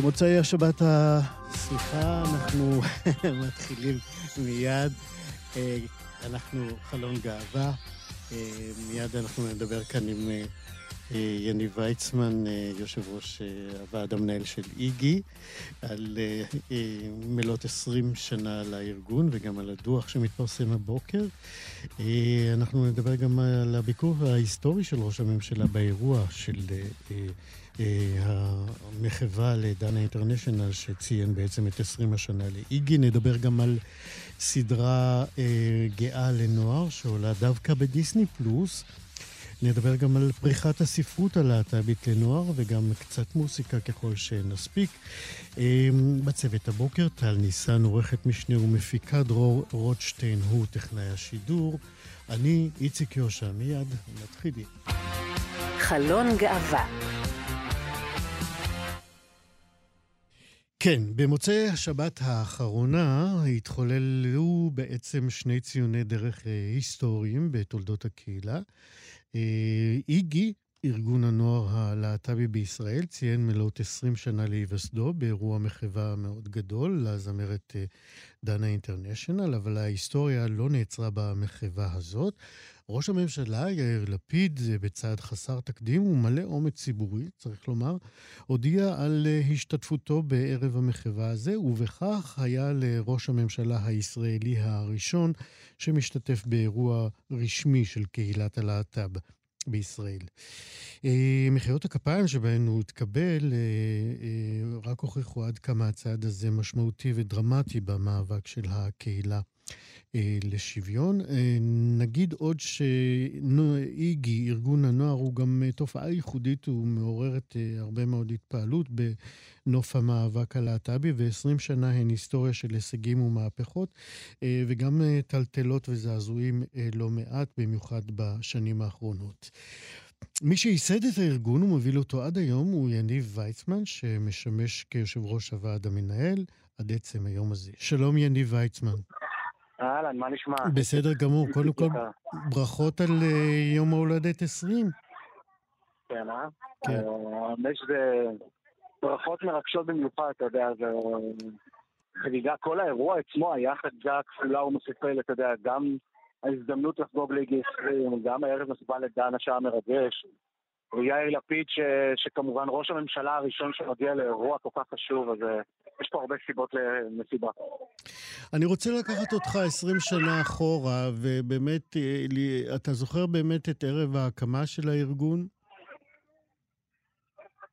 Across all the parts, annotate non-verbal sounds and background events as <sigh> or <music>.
במוצאי השבת הסליחה, אנחנו <laughs> מתחילים מיד. אה, אנחנו חלון גאווה. אה, מיד אנחנו נדבר כאן עם אה, יניב ויצמן, יושב ראש הוועד המנהל של איגי, על מלאת 20 שנה לארגון וגם על הדוח שמתפרסם הבוקר. אנחנו נדבר גם על הביקור ההיסטורי של ראש הממשלה באירוע של המחווה לדנה אינטרנשיונל, שציין בעצם את 20 השנה לאיגי. נדבר גם על סדרה אה, גאה לנוער, שעולה דווקא בדיסני פלוס. נדבר גם על פריחת הספרות הלהט"בית לנוער, וגם קצת מוסיקה ככל שנספיק. אה, בצוות הבוקר, טל ניסן, עורכת משנה ומפיקה, דרור רוטשטיין הוא טכנאי השידור. אני איציק יושע, מיד נתחילי. חלון גאווה כן, במוצאי השבת האחרונה התחוללו בעצם שני ציוני דרך אה, היסטוריים בתולדות הקהילה. אה, איגי, ארגון הנוער הלהט"בי בישראל, ציין מלאות 20 שנה להיווסדו באירוע מחווה מאוד גדול לזמרת אה, דנה אינטרנשיונל, אבל ההיסטוריה לא נעצרה במחווה הזאת. ראש הממשלה יאיר לפיד, בצעד חסר תקדים ומלא אומץ ציבורי, צריך לומר, הודיע על אה, השתתפותו בערב המחווה הזה, ובכך היה לראש הממשלה הישראלי הראשון שמשתתף באירוע רשמי של קהילת הלהט"ב. בישראל. אה, מחיאות הכפיים שבהן הוא התקבל אה, רק הוכיחו עד כמה הצעד הזה משמעותי ודרמטי במאבק של הקהילה לשוויון. אה, נגיד עוד שאיגי, ארגון הנוער, הוא גם אה, תופעה ייחודית ומעוררת הרבה מאוד התפעלות בנוף המאבק הלהט"בי, ו-20 שנה הן היסטוריה של הישגים ומהפכות, וגם טלטלות וזעזועים לא מעט, במיוחד בשנים האחרונות. מי שייסד את הארגון ומוביל אותו עד היום הוא יניב ויצמן, שמשמש כיושב ראש הוועד המנהל עד עצם היום הזה. שלום יניב ויצמן. אהלן, מה נשמע? בסדר גמור. קודם כל, ברכות על אה, יום ההולדת 20. כן, אה? כן. אה, האמת שזה ברכות מרגשות במיוחד, אתה יודע, זה חגיגה, כל האירוע עצמו היה חגיגה כפולה ומסופלת, אתה יודע, גם ההזדמנות לחגוג ליגי 20, גם הערב מסובל לדן השעה מרגש, ויאיר לפיד, ש, שכמובן ראש הממשלה הראשון שמגיע לאירוע כל כך חשוב, אז אה, יש פה הרבה סיבות למסיבה. אני רוצה לקחת אותך 20 שנה אחורה, ובאמת, אה, אתה זוכר באמת את ערב ההקמה של הארגון?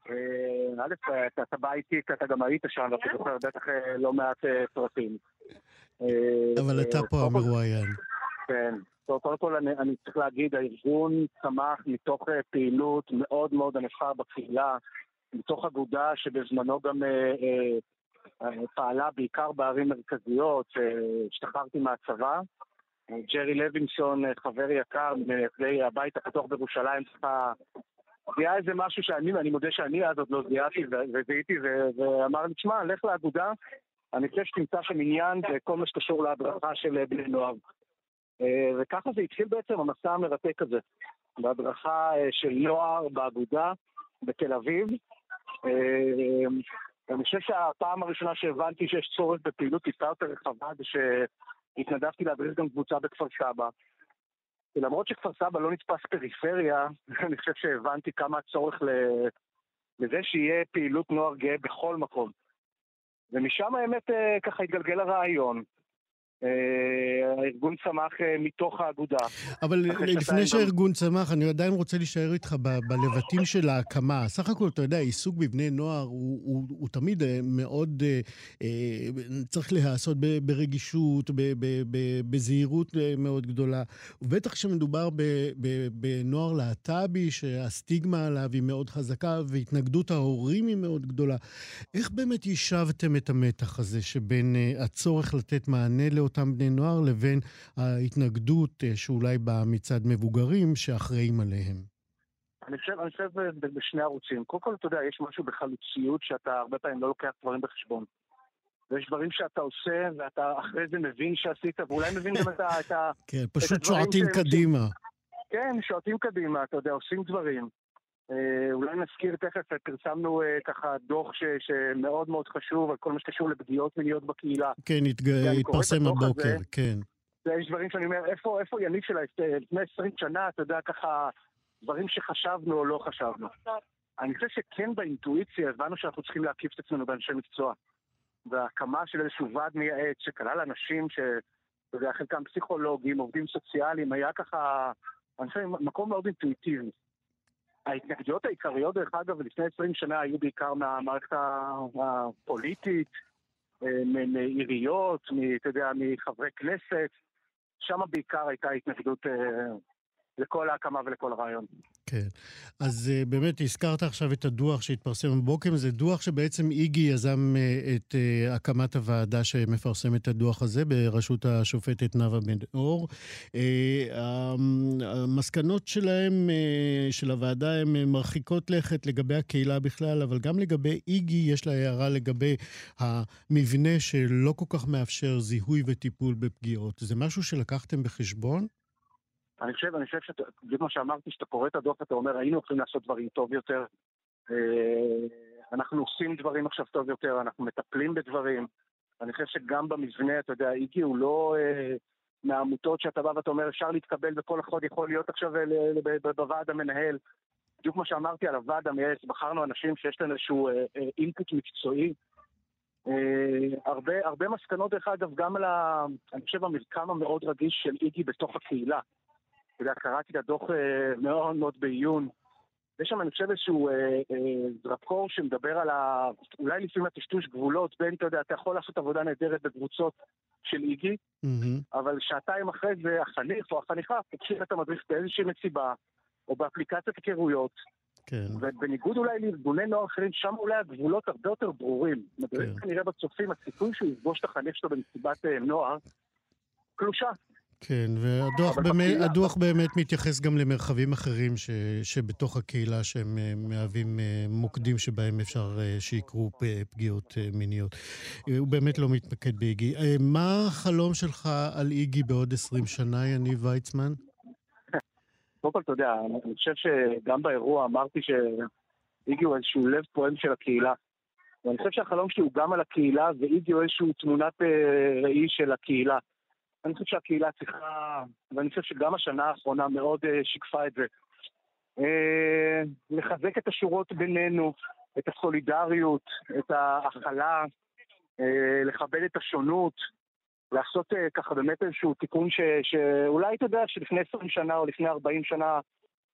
אה, א', אתה בא איתי, אתה גם היית שם, ואתה זוכר בטח לא מעט פרטים. אבל אתה פה המרואיין. כן. טוב, קודם כל אני, אני צריך להגיד, הארגון צמח מתוך אה, פעילות מאוד מאוד ענפה בקהילה, מתוך אגודה שבזמנו גם אה, אה, אה פעלה בעיקר בערים מרכזיות, אה, השתחררתי מהצבא. ג'רי לוינסון, חבר יקר, ממייסדי הבית הפתוח בירושלים, ככה זיהה איזה משהו שאני, אני מודה שאני אז עוד לא זיהיתי וזיהיתי, ואמר לי, תשמע, לך לאגודה, אני חושב שתמצא שם עניין בכל מה שקשור להדרכה של בני נוער. אה, וככה זה התחיל בעצם המסע המרתק הזה, בהדרכה אה, של נוער באגודה בתל אביב. אה, אני חושב שהפעם הראשונה שהבנתי שיש צורך בפעילות טיפה יותר רחבה זה שהתנדבתי להדריך גם קבוצה בכפר סבא. ולמרות שכפר סבא לא נתפס פריפריה, <laughs> אני חושב שהבנתי כמה הצורך לזה שיהיה פעילות נוער גאה בכל מקום. ומשם האמת ככה התגלגל הרעיון. אה, הארגון צמח אה, מתוך האגודה. אבל לפני שהארגון צמח, אני עדיין רוצה להישאר איתך בלבטים של ההקמה. סך הכל, אתה יודע, עיסוק בבני נוער הוא, הוא, הוא תמיד אה, מאוד, צריך להיעשות ברגישות, בזהירות מאוד גדולה. ובטח כשמדובר בנוער להט"בי, שהסטיגמה עליו היא מאוד חזקה, והתנגדות ההורים היא מאוד גדולה. איך באמת יישבתם את המתח הזה שבין הצורך לתת מענה לאותם בני נוער לבין ההתנגדות אה, שאולי באה מצד מבוגרים שאחראים עליהם? אני חושב, אני חושב בשני ערוצים. קודם כל, אתה יודע, יש משהו בחלוציות שאתה הרבה פעמים לא לוקח דברים בחשבון. ויש דברים שאתה עושה, ואתה אחרי זה מבין שעשית, ואולי מבין גם את ה... <laughs> כן, פשוט שועטים קדימה. כן, שועטים קדימה, אתה יודע, עושים דברים. אה, אולי נזכיר תכף, פרסמנו אה, ככה דוח ש, שמאוד מאוד חשוב על כל מה שקשור לפגיעות מיניות בקהילה. כן, התג... התפרסם הבוקר, כן. יש דברים שאני אומר, איפה, איפה יניב שלה לפני 20 שנה, אתה יודע, ככה, דברים שחשבנו או לא חשבנו. אני חושב שכן באינטואיציה הבנו שאנחנו צריכים להקיף את עצמנו באנשי מקצוע. והקמה של איזשהו ועד מייעץ שכלל אנשים ש... אתה יודע, חלקם פסיכולוגים, עובדים סוציאליים, היה ככה, אני חושב, מקום מאוד אינטואיטיבי. ההתנגדויות העיקריות, דרך אגב, לפני 20 שנה היו בעיקר מהמערכת הפוליטית, מעיריות, אתה יודע, מחברי כנסת. שם בעיקר הייתה התנגדות אה, לכל ההקמה ולכל הרעיון. כן. אז uh, באמת הזכרת עכשיו את הדוח שהתפרסם בבוקר, זה דוח שבעצם איגי יזם uh, את uh, הקמת הוועדה שמפרסם את הדוח הזה בראשות השופטת נאוה בן אור. Uh, המסקנות שלהם, של הוועדה, הן מרחיקות לכת לגבי הקהילה בכלל, אבל גם לגבי איגי יש לה הערה לגבי המבנה שלא כל כך מאפשר זיהוי וטיפול בפגיעות. זה משהו שלקחתם בחשבון? אני חושב, אני חושב שאתה, בדיוק כמו שאמרתי, שאתה קורא את הדוח, אתה אומר, היינו יכולים לעשות דברים טוב יותר. אה, אנחנו עושים דברים עכשיו טוב יותר, אנחנו מטפלים בדברים. אני חושב שגם במבנה, אתה יודע, איגי הוא לא אה, מהעמותות שאתה בא ואתה אומר, אפשר להתקבל וכל אחד יכול להיות עכשיו אה, בוועד המנהל. בדיוק כמו שאמרתי על הוועד המייעץ, בחרנו אנשים שיש להם איזשהו אינפוט מקצועי. הרבה, מסקנות, דרך אגב, גם על, אני חושב, המרקם המאוד רגיש של איגי בתוך הקהילה. אתה יודע, קראתי את הדוח אה, מאוד מאוד בעיון. יש שם, אני חושב, איזשהו אה, אה, זרקור שמדבר על ה... אולי לפעמים הטשטוש גבולות בין, אתה יודע, אתה יכול לעשות עבודה נהדרת בקבוצות של איגי, mm-hmm. אבל שעתיים אחרי זה החניך או החניכה פוגשים את המדריך באיזושהי מסיבה, או באפליקציית היכרויות. כן. ובניגוד אולי לארגוני נוער אחרים, שם אולי הגבולות הרבה יותר ברורים. מדריך כן. כנראה בצופים, הסיכוי שהוא יפגוש את החניך שלו במסיבת נוער, קלושה. כן, והדוח באמת, בקהילה... באמת מתייחס גם למרחבים אחרים ש, שבתוך הקהילה שהם אה, מהווים אה, מוקדים שבהם אפשר אה, שיקרו פגיעות מיניות. הוא באמת לא מתמקד באיגי. מה החלום שלך על איגי בעוד 20 שנה, יניב ויצמן? קודם כל, אתה יודע, אני חושב שגם באירוע אמרתי שאיגי הוא איזשהו לב פועם של הקהילה. ואני חושב שהחלום שלי הוא גם על הקהילה, ואיגי הוא איזשהו תמונת ראי של הקהילה. אני חושב שהקהילה צריכה, ואני חושב שגם השנה האחרונה מאוד uh, שיקפה את זה, uh, לחזק את השורות בינינו, את הסולידריות, את ההכלה, uh, לכבד את השונות, לעשות ככה באמת איזשהו תיקון ש, שאולי אתה יודע שלפני 20 שנה או לפני 40 שנה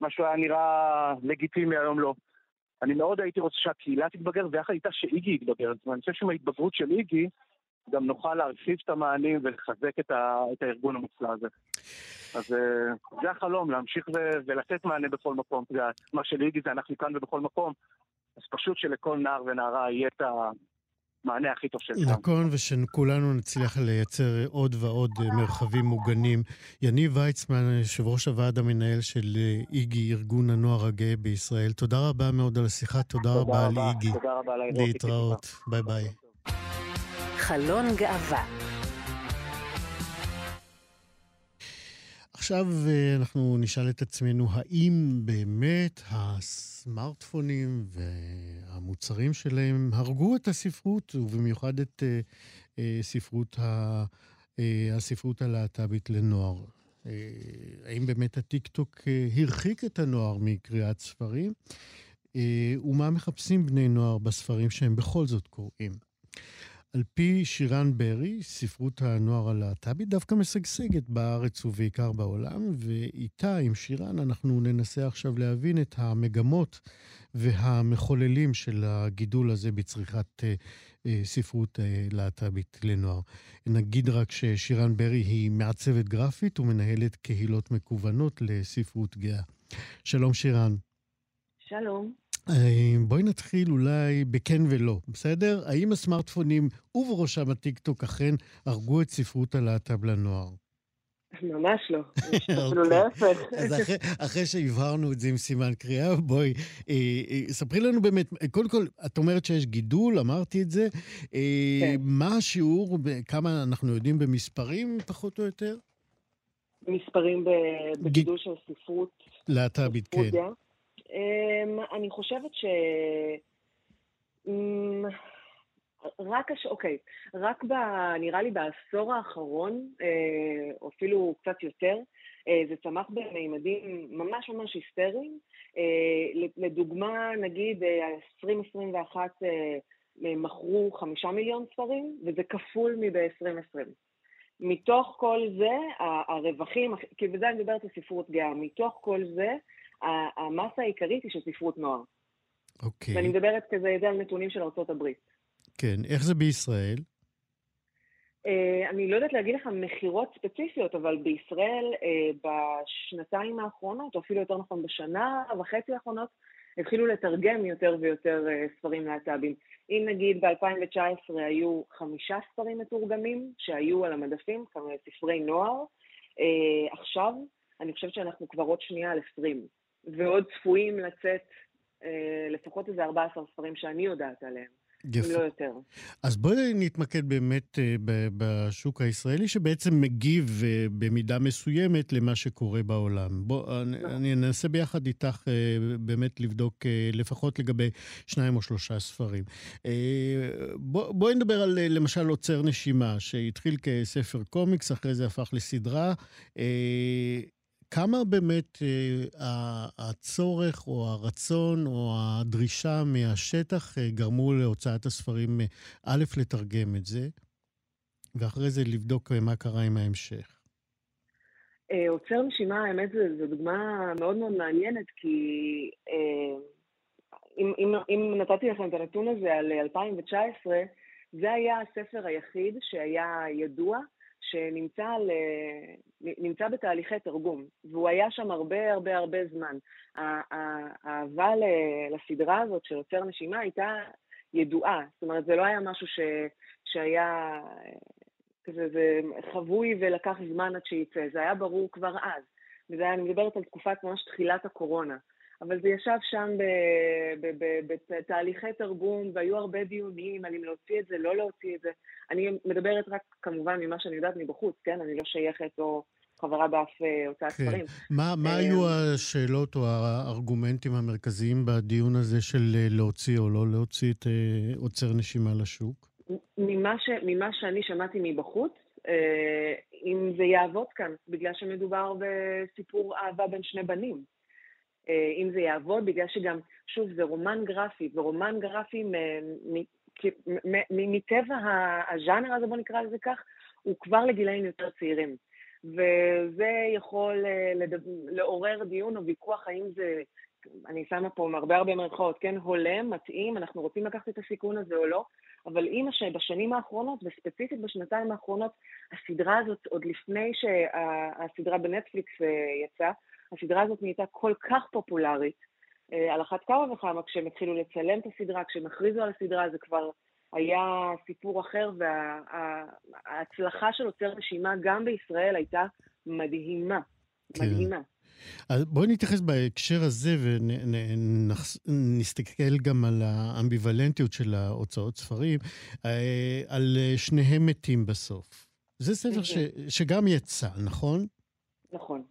משהו היה נראה לגיטימי, היום לא. אני מאוד הייתי רוצה שהקהילה תתבגר, ויחד איתה שאיגי יתבגר. ואני חושב שעם ההתבגרות של איגי, גם נוכל להרחיב את המענים ולחזק את, ה, את הארגון המופלא הזה. אז אה, זה החלום, להמשיך ו- ולתת מענה בכל מקום. זה, מה שליגי זה אנחנו כאן ובכל מקום, אז פשוט שלכל נער ונערה יהיה את המענה הכי טוב שאפשר. נכון, ושכולנו נצליח לייצר עוד ועוד אה, מרחבים מוגנים. יניב ויצמן, יושב ראש הוועד המנהל של אה, איגי, ארגון הנוער הגאה בישראל, תודה רבה מאוד על השיחה, תודה, תודה רבה על איגי. תודה רבה על האירוע. להתראות, ביי ביי. חלון גאווה. עכשיו אה, אנחנו נשאל את עצמנו, האם באמת הסמארטפונים והמוצרים שלהם הרגו את הספרות, ובמיוחד את uh, uh, ספרות ה, uh, הספרות הלהט"בית לנוער? Uh, האם באמת הטיקטוק הרחיק את הנוער מקריאת ספרים? Uh, ומה מחפשים בני נוער בספרים שהם בכל זאת קוראים? על פי שירן ברי, ספרות הנוער הלהט"בית דווקא משגשגת בארץ ובעיקר בעולם, ואיתה, עם שירן, אנחנו ננסה עכשיו להבין את המגמות והמחוללים של הגידול הזה בצריכת אה, אה, ספרות אה, להט"בית לנוער. נגיד רק ששירן ברי היא מעצבת גרפית ומנהלת קהילות מקוונות לספרות גאה. שלום שירן. שלום. אה, בואי נתחיל אולי בכן ולא, בסדר? האם הסמארטפונים ובראשם הטיקטוק אכן הרגו את ספרות הלהט"ב לנוער? ממש לא, <laughs> אפילו אוקיי. להפך. אז אחרי, אחרי שהבהרנו את זה עם סימן קריאה, בואי, אה, אה, ספרי לנו באמת, קודם כל, את אומרת שיש גידול, אמרתי את זה. אה, כן. מה השיעור, כמה אנחנו יודעים במספרים, פחות או יותר? מספרים בגידול. של ספרות. להט"בית, כן. אמ, אני חושבת ש... אמ, רק, הש... אוקיי, רק ב... נראה לי בעשור האחרון, אה, או אפילו קצת יותר, אה, זה צמח במימדים ממש ממש היסטריים. אה, לדוגמה, נגיד, 2021 מכרו חמישה מיליון ספרים, וזה כפול מב-2020. מתוך כל זה, הרווחים, כי בזה אני מדברת על ספרות גאה, מתוך כל זה, המסה העיקרית היא של ספרות נוער. אוקיי. ואני מדברת כזה על נתונים של ארה"ב. כן, איך זה בישראל? Uh, אני לא יודעת להגיד לך מכירות ספציפיות, אבל בישראל uh, בשנתיים האחרונות, או אפילו יותר נכון בשנה וחצי האחרונות, התחילו לתרגם יותר ויותר uh, ספרים להט"בים. אם נגיד ב-2019 היו חמישה ספרים מתורגמים שהיו על המדפים, ספרי נוער, עכשיו אני חושבת שאנחנו כבר עוד שנייה על 20. ועוד צפויים לצאת אה, לפחות איזה 14 ספרים שאני יודעת עליהם. יפה. אם לא יותר. אז בואי נתמקד באמת אה, בשוק הישראלי, שבעצם מגיב אה, במידה מסוימת למה שקורה בעולם. בוא, אני, נכון. אני אנסה ביחד איתך באמת לבדוק לפחות לגבי שניים או שלושה ספרים. בוא, בואי נדבר על למשל עוצר נשימה, שהתחיל כספר קומיקס, אחרי זה הפך לסדרה. כמה באמת אה, הצורך או הרצון או הדרישה מהשטח אה, גרמו להוצאת הספרים, אה, א', לתרגם את זה, ואחרי זה לבדוק אה, מה קרה עם ההמשך? אה, עוצר נשימה, האמת, זו דוגמה מאוד מאוד מעניינת, כי אה, אם, אם, אם נתתי לכם את הנתון הזה על 2019, זה היה הספר היחיד שהיה ידוע שנמצא על, נמצא בתהליכי תרגום, והוא היה שם הרבה הרבה הרבה זמן. האהבה לסדרה הזאת של עוצר נשימה הייתה ידועה, זאת אומרת, זה לא היה משהו ש, שהיה כזה, זה חבוי ולקח זמן עד שייצא, זה היה ברור כבר אז. וזה היה, אני מדברת על תקופת ממש תחילת הקורונה. אבל זה ישב שם בתהליכי תרגום, והיו הרבה דיונים על אם להוציא את זה, לא להוציא את זה. אני מדברת רק כמובן ממה שאני יודעת מבחוץ, כן? אני לא שייכת או חברה באף אה, הוצאת כן. ספרים. מה, מה היו אה, השאלות או הארגומנטים המרכזיים בדיון הזה של אה, להוציא או לא להוציא את עוצר נשימה לשוק? ממה, ש, ממה שאני שמעתי מבחוץ, אם זה יעבוד כאן, בגלל שמדובר בסיפור אהבה בין שני בנים. אה, אם זה יעבוד, בגלל שגם, שוב, זה רומן גרפי, ורומן גרפי מטבע הז'אנר הזה, בוא נקרא לזה כך, הוא כבר לגילאים יותר צעירים. וזה יכול אה, לעורר דיון או ויכוח האם זה, אני שמה פה הרבה הרבה מרכאות, כן, הולם, מתאים, אנחנו רוצים לקחת את הסיכון הזה או לא, אבל אם בשנים האחרונות, וספציפית בשנתיים האחרונות, הסדרה הזאת, עוד לפני שהסדרה בנטפליקס אה, יצאה, הסדרה הזאת נהייתה כל כך פופולרית, אה, על אחת כמה וכמה כשהם התחילו לצלם את הסדרה, כשהם הכריזו על הסדרה זה כבר היה סיפור אחר, וההצלחה וה, של עוצר נשימה גם בישראל הייתה מדהימה. כן. מדהימה. אז בואי נתייחס בהקשר הזה ונסתכל גם על האמביוולנטיות של ההוצאות ספרים, אה, על שניהם מתים בסוף. זה ספר ש, שגם יצא, נכון? נכון.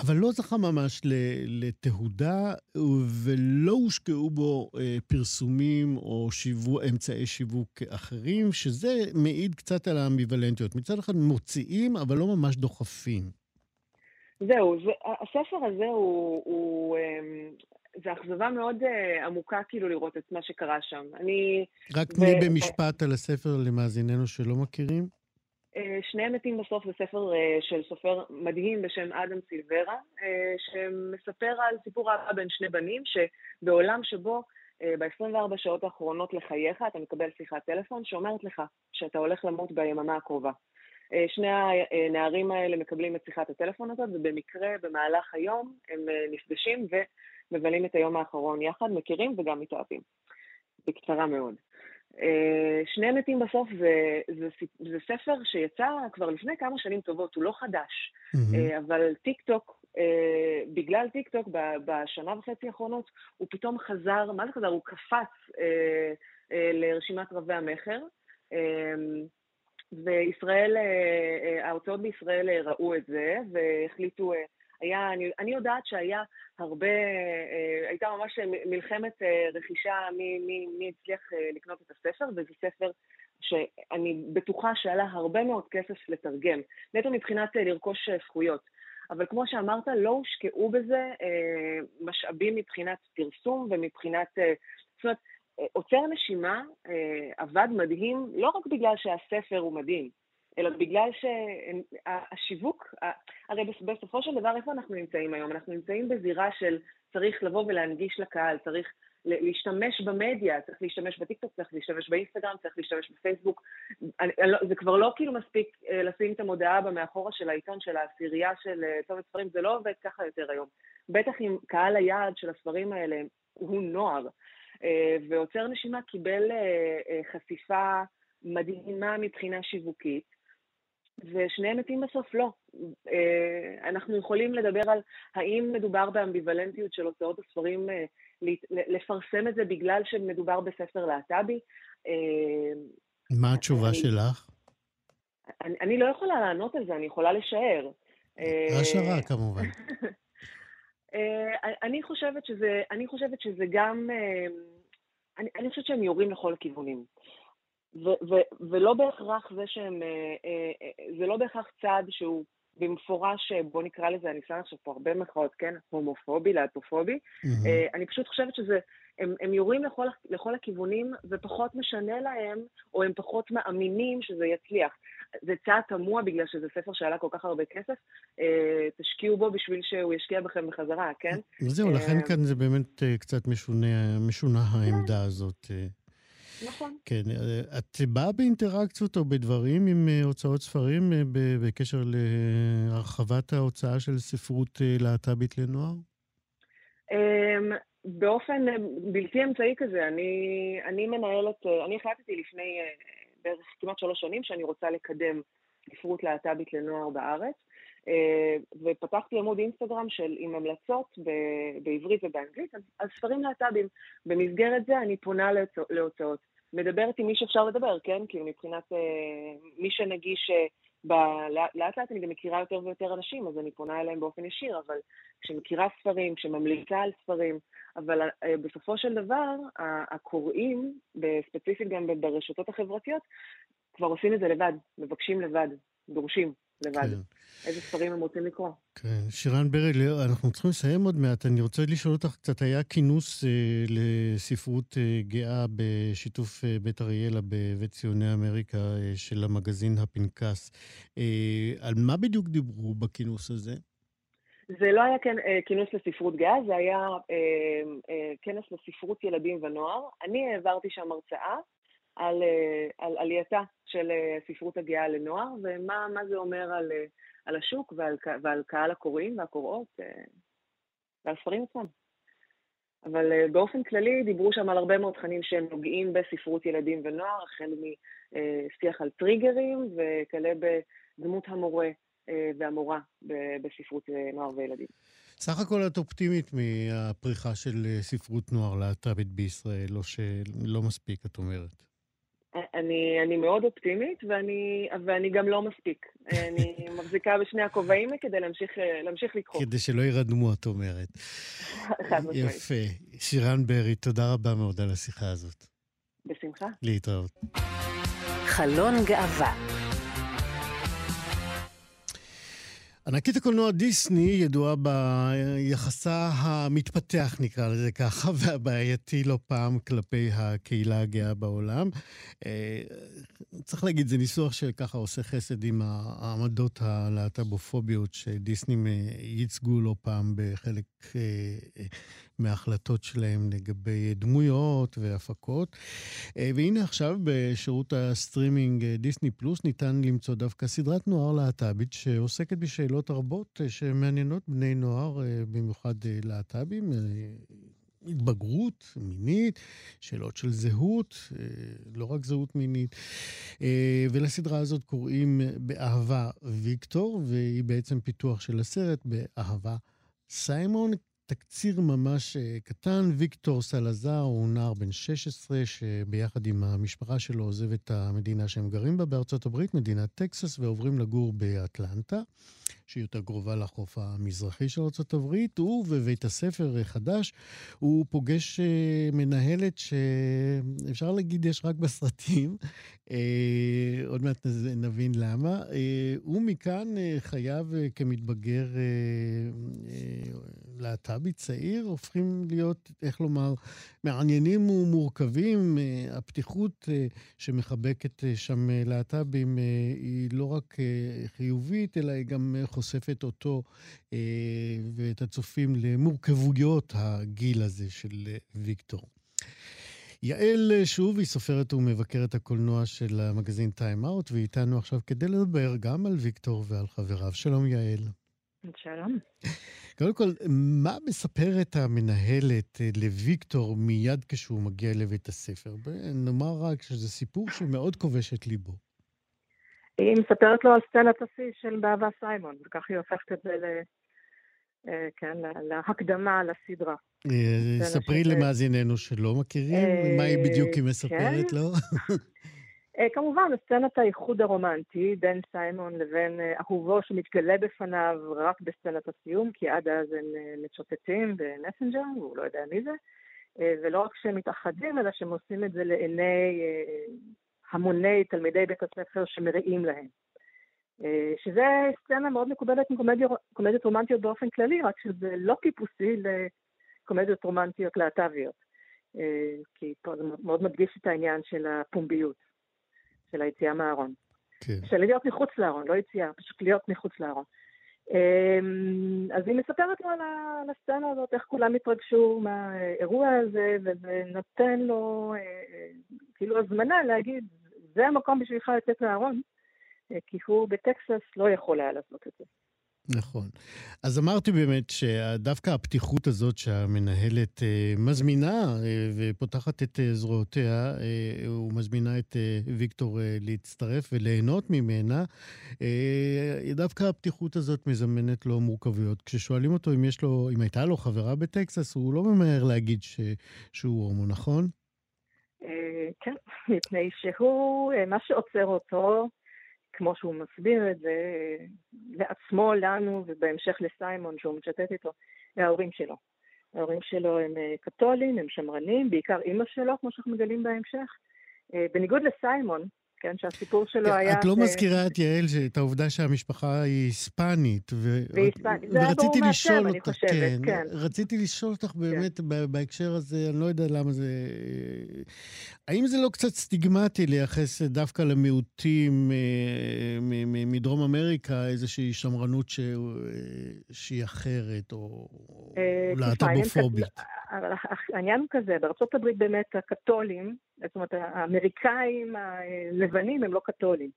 אבל לא זכה ממש לתהודה, ולא הושקעו בו אה, פרסומים או שיוו, אמצעי שיווק אחרים, שזה מעיד קצת על האמביוולנטיות. מצד אחד מוציאים, אבל לא ממש דוחפים. זהו, זה, הספר הזה הוא, הוא, אמ, זו אכזבה מאוד uh, עמוקה כאילו לראות את מה שקרה שם. אני... רק תני ו... במשפט על הספר למאזיננו שלא מכירים. Uh, שני מתים בסוף זה ספר uh, של סופר מדהים בשם אדם סילברה, uh, שמספר על סיפור אהבה בין שני בנים, שבעולם שבו uh, ב-24 שעות האחרונות לחייך אתה מקבל שיחת טלפון שאומרת לך שאתה הולך למות ביממה הקרובה. אה, שני הנערים האלה מקבלים את שיחת הטלפון הזאת, ובמקרה במהלך היום הם אה, נפגשים ומבלים את היום האחרון יחד, מכירים וגם מתאהבים. בקצרה מאוד. אה, שני מתים בסוף זה, זה, זה ספר שיצא כבר לפני כמה שנים טובות, הוא לא חדש, mm-hmm. אבל טיק טוק, בגלל טיק טוק בשנה וחצי האחרונות, הוא פתאום חזר, מה זה חזר? הוא קפץ לרשימת רבי המכר. וישראל, אה, אה, ההוצאות בישראל אה, ראו את זה והחליטו, היה, אני, אני יודעת שהיה הרבה, הייתה ממש מלחמת רכישה מי, מי, מי הצליח לקנות את הספר, וזה ספר שאני בטוחה שעלה הרבה מאוד כסף לתרגם, נטו מבחינת לרכוש זכויות. אבל כמו שאמרת, לא הושקעו בזה משאבים מבחינת פרסום ומבחינת, זאת אומרת, עוצר נשימה אה, עבד מדהים, לא רק בגלל שהספר הוא מדהים, אלא בגלל שהשיווק, הרי בסופו של דבר איפה אנחנו נמצאים היום? אנחנו נמצאים בזירה של צריך לבוא ולהנגיש לקהל, צריך להשתמש במדיה, צריך להשתמש בטיקטוק, צריך להשתמש באינסטגרם, צריך להשתמש בפייסבוק. לא, זה כבר לא כאילו מספיק אה, לשים את המודעה במאחורה של העיתון של העשירייה של צומת אה, ספרים, זה לא עובד ככה יותר היום. בטח אם קהל היעד של הספרים האלה הוא נוער. אה, ועוצר נשימה קיבל חשיפה מדהימה מבחינה שיווקית, ושניהם מתים בסוף לא. אנחנו יכולים לדבר על האם מדובר באמביוולנטיות של הוצאות הספרים לפרסם את זה בגלל שמדובר בספר להט"בי. מה התשובה אני, שלך? אני, אני לא יכולה לענות על זה, אני יכולה לשער. השערה כמובן. <laughs> אה, אני חושבת שזה, אני חושבת שזה גם, אה, אני, אני חושבת שהם יורים לכל הכיוונים. ו, ו, ולא בהכרח זה שהם, אה, זה לא בהכרח צעד שהוא במפורש, בוא נקרא לזה, אני שמה עכשיו פה הרבה מחאות, כן? הומופובי, להטופובי. Mm-hmm. אני פשוט חושבת שזה, הם, הם יורים לכל, לכל הכיוונים, ופחות משנה להם, או הם פחות מאמינים שזה יצליח. זה צעד תמוה בגלל שזה ספר שעלה כל כך הרבה כסף, אה, תשקיעו בו בשביל שהוא ישקיע בכם בחזרה, כן? זהו, לכן אה, כאן זה באמת אה, קצת משונה, משונה העמדה הזאת. נכון. כן, את באה באינטראקציות או בדברים עם הוצאות ספרים בקשר להרחבת ההוצאה של ספרות להט"בית לנוער? אמ, באופן בלתי אמצעי כזה, אני, אני מנהלת, אני החלטתי לפני בערך כמעט שלוש שנים שאני רוצה לקדם ספרות להט"בית לנוער בארץ, אה, ופתחתי עמוד אינסטגרם של, עם המלצות ב, בעברית ובאנגלית על ספרים להט"בים. במסגרת זה אני פונה להוצאות. מדברת עם מי שאפשר לדבר, כן? כאילו מבחינת אה, מי שנגיש... אה, ב- לאט לאט אני גם מכירה יותר ויותר אנשים, אז אני פונה אליהם באופן ישיר, אבל כשמכירה ספרים, כשממליצה על ספרים, אבל בסופו של דבר, הקוראים, ספציפית גם ברשתות החברתיות, כבר עושים את זה לבד, מבקשים לבד, דורשים. לבד. כן. איזה ספרים הם רוצים לקרוא. כן. שירן ברי, אנחנו צריכים לסיים עוד מעט. אני רוצה לשאול אותך קצת, היה כינוס אה, לספרות אה, גאה בשיתוף אה, בית אריאלה בבית ציוני אמריקה אה, של המגזין הפנקס. אה, על מה בדיוק דיברו בכינוס הזה? זה לא היה כן, אה, כינוס לספרות גאה, זה היה אה, אה, כנס לספרות ילדים ונוער. אני העברתי שם הרצאה על, אה, על עלייתה של אה, ספרות הגאה לנוער, ומה זה אומר על, אה, על השוק ועל, ועל קהל הקוראים והקוראות ועל ספרים עצמם. אבל באופן כללי דיברו שם על הרבה מאוד תכנים שהם נוגעים בספרות ילדים ונוער, החל משיח על טריגרים וכלה בדמות המורה והמורה בספרות נוער וילדים. סך הכל את אופטימית מהפריחה של ספרות נוער להט"בית בישראל, או שלא מספיק, את אומרת? אני, אני מאוד אופטימית, ואני, ואני גם לא מספיק. אני <laughs> מחזיקה בשני הכובעים כדי להמשיך, להמשיך לקרוא. כדי שלא ירדמו, את אומרת. <laughs> חד משמעית. יפה. שירן ברי, תודה רבה מאוד על השיחה הזאת. בשמחה. להתראות. חלון גאווה ענקית הקולנוע דיסני ידועה ביחסה המתפתח, נקרא לזה ככה, <laughs> והבעייתי לא פעם כלפי הקהילה הגאה בעולם. אה, צריך להגיד, זה ניסוח שככה עושה חסד עם העמדות הלהט"בופוביות שדיסני ייצגו לא פעם בחלק אה, מההחלטות שלהם לגבי דמויות והפקות. אה, והנה עכשיו בשירות הסטרימינג אה, דיסני פלוס ניתן למצוא דווקא סדרת נוער להט"בית שעוסקת בשאלות רבות אה, שמעניינות בני נוער, במיוחד להט"בים. התבגרות מינית, שאלות של זהות, לא רק זהות מינית. ולסדרה הזאת קוראים באהבה ויקטור, והיא בעצם פיתוח של הסרט באהבה סיימון. תקציר ממש אה, קטן. ויקטור סלזר הוא נער בן 16, שביחד עם המשפחה שלו עוזב את המדינה שהם גרים בה בארצות הברית, מדינת טקסס, ועוברים לגור באטלנטה. שהיא יותר קרובה לחוף המזרחי של ארה"ב, ובבית הספר חדש הוא פוגש אה, מנהלת שאפשר להגיד יש רק בסרטים, אה, עוד מעט נבין למה. אה, הוא מכאן חייו כמתבגר להט"בי צעיר הופכים להיות, איך לומר, מעניינים ומורכבים. הפתיחות שמחבקת שם להט"בים היא לא רק חיובית, אלא היא גם חושפת אותו אה, ואת הצופים למורכבויות הגיל הזה של אה, ויקטור. יעל אה, שוב, היא סופרת ומבקרת הקולנוע של המגזין טיים אאוט, והיא איתנו עכשיו כדי לדבר גם על ויקטור ועל חבריו. שלום יעל. שלום. קודם כל, מה מספרת המנהלת אה, לוויקטור מיד כשהוא מגיע לבית הספר? נאמר רק שזה סיפור שמאוד כובש את ליבו. היא מספרת לו על סצנת השיא של באהבה סיימון, וכך היא הופכת את זה ל... אה, כן, להקדמה לסדרה. אה, ספרי למאזיננו שלא מכירים, מה היא בדיוק היא מספרת כן. לו? <laughs> כמובן, סצנת האיחוד הרומנטי בין סיימון לבין אהובו שמתגלה בפניו רק בסצנת הסיום, כי עד אז הם מצ'וטטים במסנג'ר, והוא לא יודע מי זה, ולא רק שהם מתאחדים, אלא שהם עושים את זה לעיני המוני תלמידי בית הספר שמרעים להם. אה, שזה סצנה מאוד מקובלת מקומדיות רומנטיות באופן כללי, רק שזה לא טיפוסי לקומדיות רומנטיות להט"ביות. אה, כי פה זה מאוד מדגיש את העניין של הפומביות, של היציאה מהארון. כן. של להיות מחוץ לארון, לא יציאה, פשוט להיות מחוץ לארון. אה, אז היא מספרת לו על הסצנה הזאת, איך כולם התרגשו מהאירוע הזה, וזה נותן לו כאילו הזמנה להגיד, זה המקום בשבילך לצאת מהארון, אה, כי הוא בטקסס לא יכול היה לעשות את זה. נכון. אז אמרתי באמת שדווקא הפתיחות הזאת שהמנהלת אה, מזמינה אה, ופותחת את אה, זרועותיה, ומזמינה את ויקטור להצטרף וליהנות ממנה, דווקא הפתיחות הזאת מזמנת לו מורכבויות. כששואלים אותו אם יש לו, אם הייתה לו חברה בטקסס, הוא לא ממהר להגיד ש, שהוא הומו, נכון? כן, מפני שהוא, מה שעוצר אותו, כמו שהוא מסביר את זה, אה, לעצמו, לנו, ובהמשך לסיימון, שהוא מצ'טט איתו, ההורים שלו. ההורים שלו הם קתולים, הם שמרנים, בעיקר אימא שלו, כמו שאנחנו מגלים בהמשך. בניגוד לסיימון, כן, שהסיפור שלו היה... את לא מזכירה את יעל, את העובדה שהמשפחה היא היספנית. ו... והיספנית, זה היה ברור מהשם, אני חושבת, כן. כן. רציתי לשאול אותך כן. באמת כן. בהקשר הזה, אני לא יודע למה זה... האם זה לא קצת סטיגמטי לייחס דווקא למיעוטים אה, מדרום אמריקה איזושהי שמרנות. שהיא אחרת, או אה, להט"בופובית? העניין הוא כזה, בארצות הברית באמת הקתולים, זאת אומרת, האמריקאים הלבנים הם לא קתולים.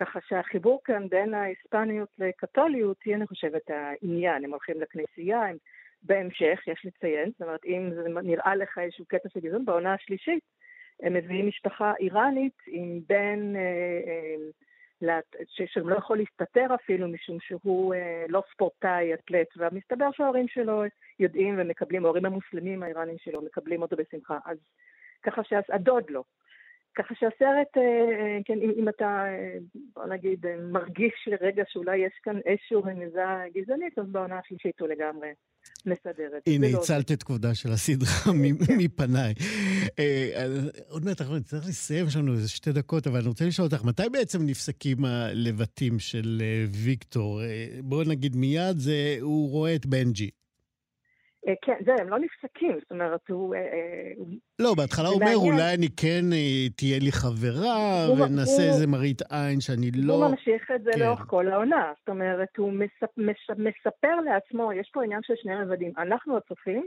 ככה שהחיבור כאן בין ההיספניות לקתוליות היא, אני חושבת, העניין. הם הולכים לכנסייה, הם בהמשך, יש לציין, זאת אומרת, אם זה נראה לך איזשהו קטע של גזעון, בעונה השלישית הם מביאים משפחה איראנית עם בן אה, אה, שהם לא יכול להסתתר אפילו, משום שהוא אה, לא ספורטאי, אתלט, ומסתבר שההורים שלו יודעים ומקבלים, ההורים המוסלמים האיראנים שלו מקבלים אותו בשמחה. אז ככה שהדוד לא. ככה שהסרט, אה, כן, אם, אם אתה, בוא נגיד, מרגיש לרגע שאולי יש כאן איזושהי רמיזה גזענית, אז בעונה השלישית הוא לגמרי מסדר את זה. הנה, לא הצלת את כבודה של הסדרה כן. מפניי. עוד מעט אנחנו נצטרך לסיים, יש לנו איזה שתי דקות, אבל אני רוצה לשאול אותך, מתי בעצם נפסקים הלבטים של ויקטור? בואו נגיד מיד, הוא רואה את בנג'י. אה, כן, זה, הם לא נפסקים, זאת אומרת, הוא... אה, אה, לא, בהתחלה הוא אומר, אולי אני כן, תהיה לי חברה, ונעשה איזה מראית עין שאני לא... הוא ממשיך את זה כן. לאורך כל העונה. זאת אומרת, הוא מספר לעצמו, יש פה עניין של שני רבדים. אנחנו הצופים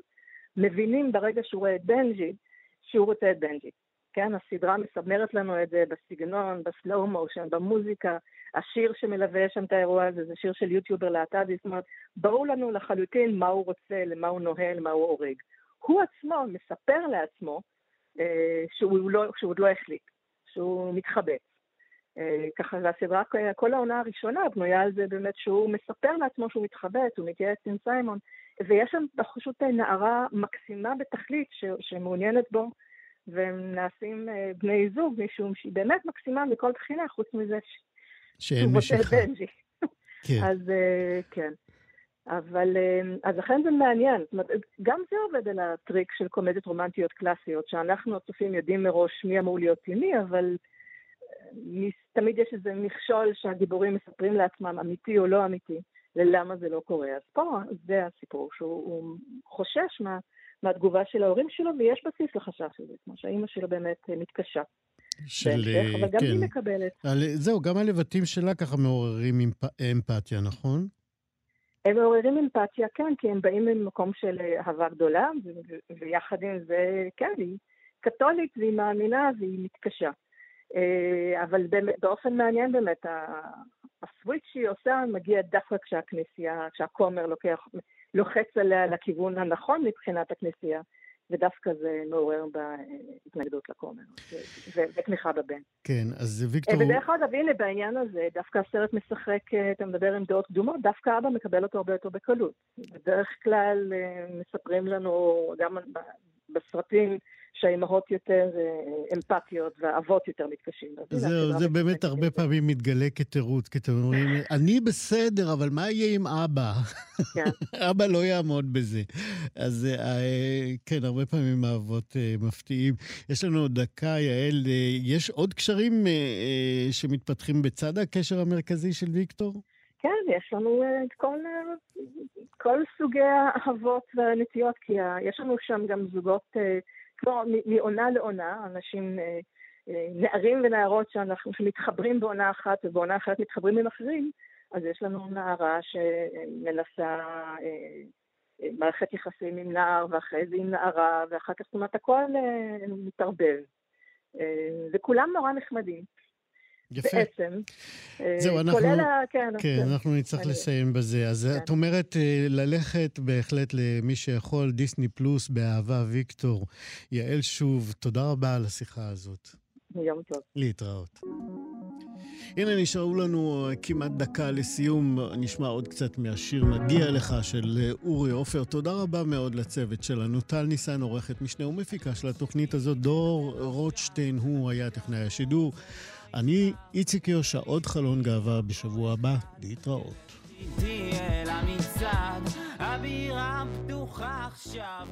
מבינים ברגע שהוא רואה את בנג'י, שהוא רוצה את בנג'י. כן, הסדרה מסמנת לנו את זה בסגנון, ב slow motion, במוזיקה. השיר שמלווה שם את האירוע הזה זה שיר של יוטיובר להט"בי, זאת אומרת, ברור לנו לחלוטין מה הוא רוצה, למה הוא נוהל, מה הוא הורג. הוא עצמו מספר לעצמו אה, שהוא, לא, שהוא עוד לא החליט, שהוא מתחבט. אה, ככה, והסדרה, כל העונה הראשונה בנויה על זה באמת שהוא מספר לעצמו שהוא מתחבט, הוא מתייעץ עם סיימון, ויש שם פשוט נערה מקסימה בתכלית ש, שמעוניינת בו, והם נעשים אה, בני זוג, משום שהיא באמת מקסימה מכל בחינה, חוץ מזה שאין משיכה. <laughs> כן. אז אה, כן. אבל, אה, אז לכן זה מעניין. זאת אומרת, גם זה עובד על הטריק של קומדיות רומנטיות קלאסיות, שאנחנו הצופים יודעים מראש מי אמור להיות עם מי, אבל תמיד יש איזה מכשול שהגיבורים מספרים לעצמם, אמיתי או לא אמיתי, ללמה זה לא קורה. אז פה זה הסיפור, שהוא חושש מה, מהתגובה של ההורים שלו, ויש בסיס לחשש הזה, כמו שהאימא שלו באמת מתקשה. של... בהמשך, אבל גם כן. היא מקבלת. על, זהו, גם הלבטים שלה ככה מעוררים אמפ... אמפתיה, נכון? הם מעוררים אמפתיה, כן, כי הם באים ממקום של אהבה גדולה, ו- ויחד עם זה, כן, היא קתולית והיא מאמינה והיא מתקשה. אה, אבל באופן מעניין באמת, הסוויץ' שהיא עושה מגיע דווקא כשהכנסייה, כשהכומר לוקח, לוחץ עליה לכיוון הנכון מבחינת הכנסייה. ודווקא זה מעורר בהתנגדות לכומר, ותמיכה בבן. כן, אז ויקטור... ודרך אגב, הנה, בעניין הזה, דווקא הסרט משחק, אה, אתה מדבר עם דעות קדומות, דווקא אבא מקבל אותו הרבה יותר בקלות. בדרך כלל אה, מספרים לנו, גם בסרטים, שהאימהות יותר אה, אמפתיות והאבות יותר מתקשים. זהו, זה באמת הרבה פעמים מתגלה כתירוץ, כי אתם אומרים, אני בסדר, אבל מה יהיה עם אבא? כן. <laughs> אבא לא יעמוד בזה. אז אה, כן, הרבה פעמים האבות אה, מפתיעים. יש לנו עוד דקה, יעל, יש עוד קשרים שמתפתחים בצד הקשר המרכזי של ויקטור? כן, יש לנו את כל, כל סוגי האהבות והנטיות, כי יש לנו שם גם זוגות כמו מעונה לעונה, אנשים, אה, אה, נערים ונערות שאנחנו, שמתחברים בעונה אחת ובעונה אחרת מתחברים עם אחרים, אז יש לנו נערה שמנסה אה, מערכת יחסים עם נער, ואחרי זה עם נערה, ואחר כך, זאת אומרת, הכל מתערבב. וכולם נורא נחמדים. יפה. בעצם. זהו, אנחנו... כולל ה... כן, כן, אנחנו נצטרך אני... לסיים בזה. אז כן. את אומרת אה, ללכת בהחלט למי שיכול, דיסני פלוס, באהבה, ויקטור. יעל שוב, תודה רבה על השיחה הזאת. יום טוב. להתראות. הנה, נשארו לנו אה, כמעט דקה לסיום. נשמע עוד קצת מהשיר "מגיע לך" של אה, אורי עופר. תודה רבה מאוד לצוות שלנו. טל ניסן, עורכת משנה ומפיקה של התוכנית הזאת. דור רוטשטיין, הוא היה טכנאי השידור. אני איציק יושע, עוד חלון גאווה בשבוע הבא, להתראות. הבירה פתוחה עכשיו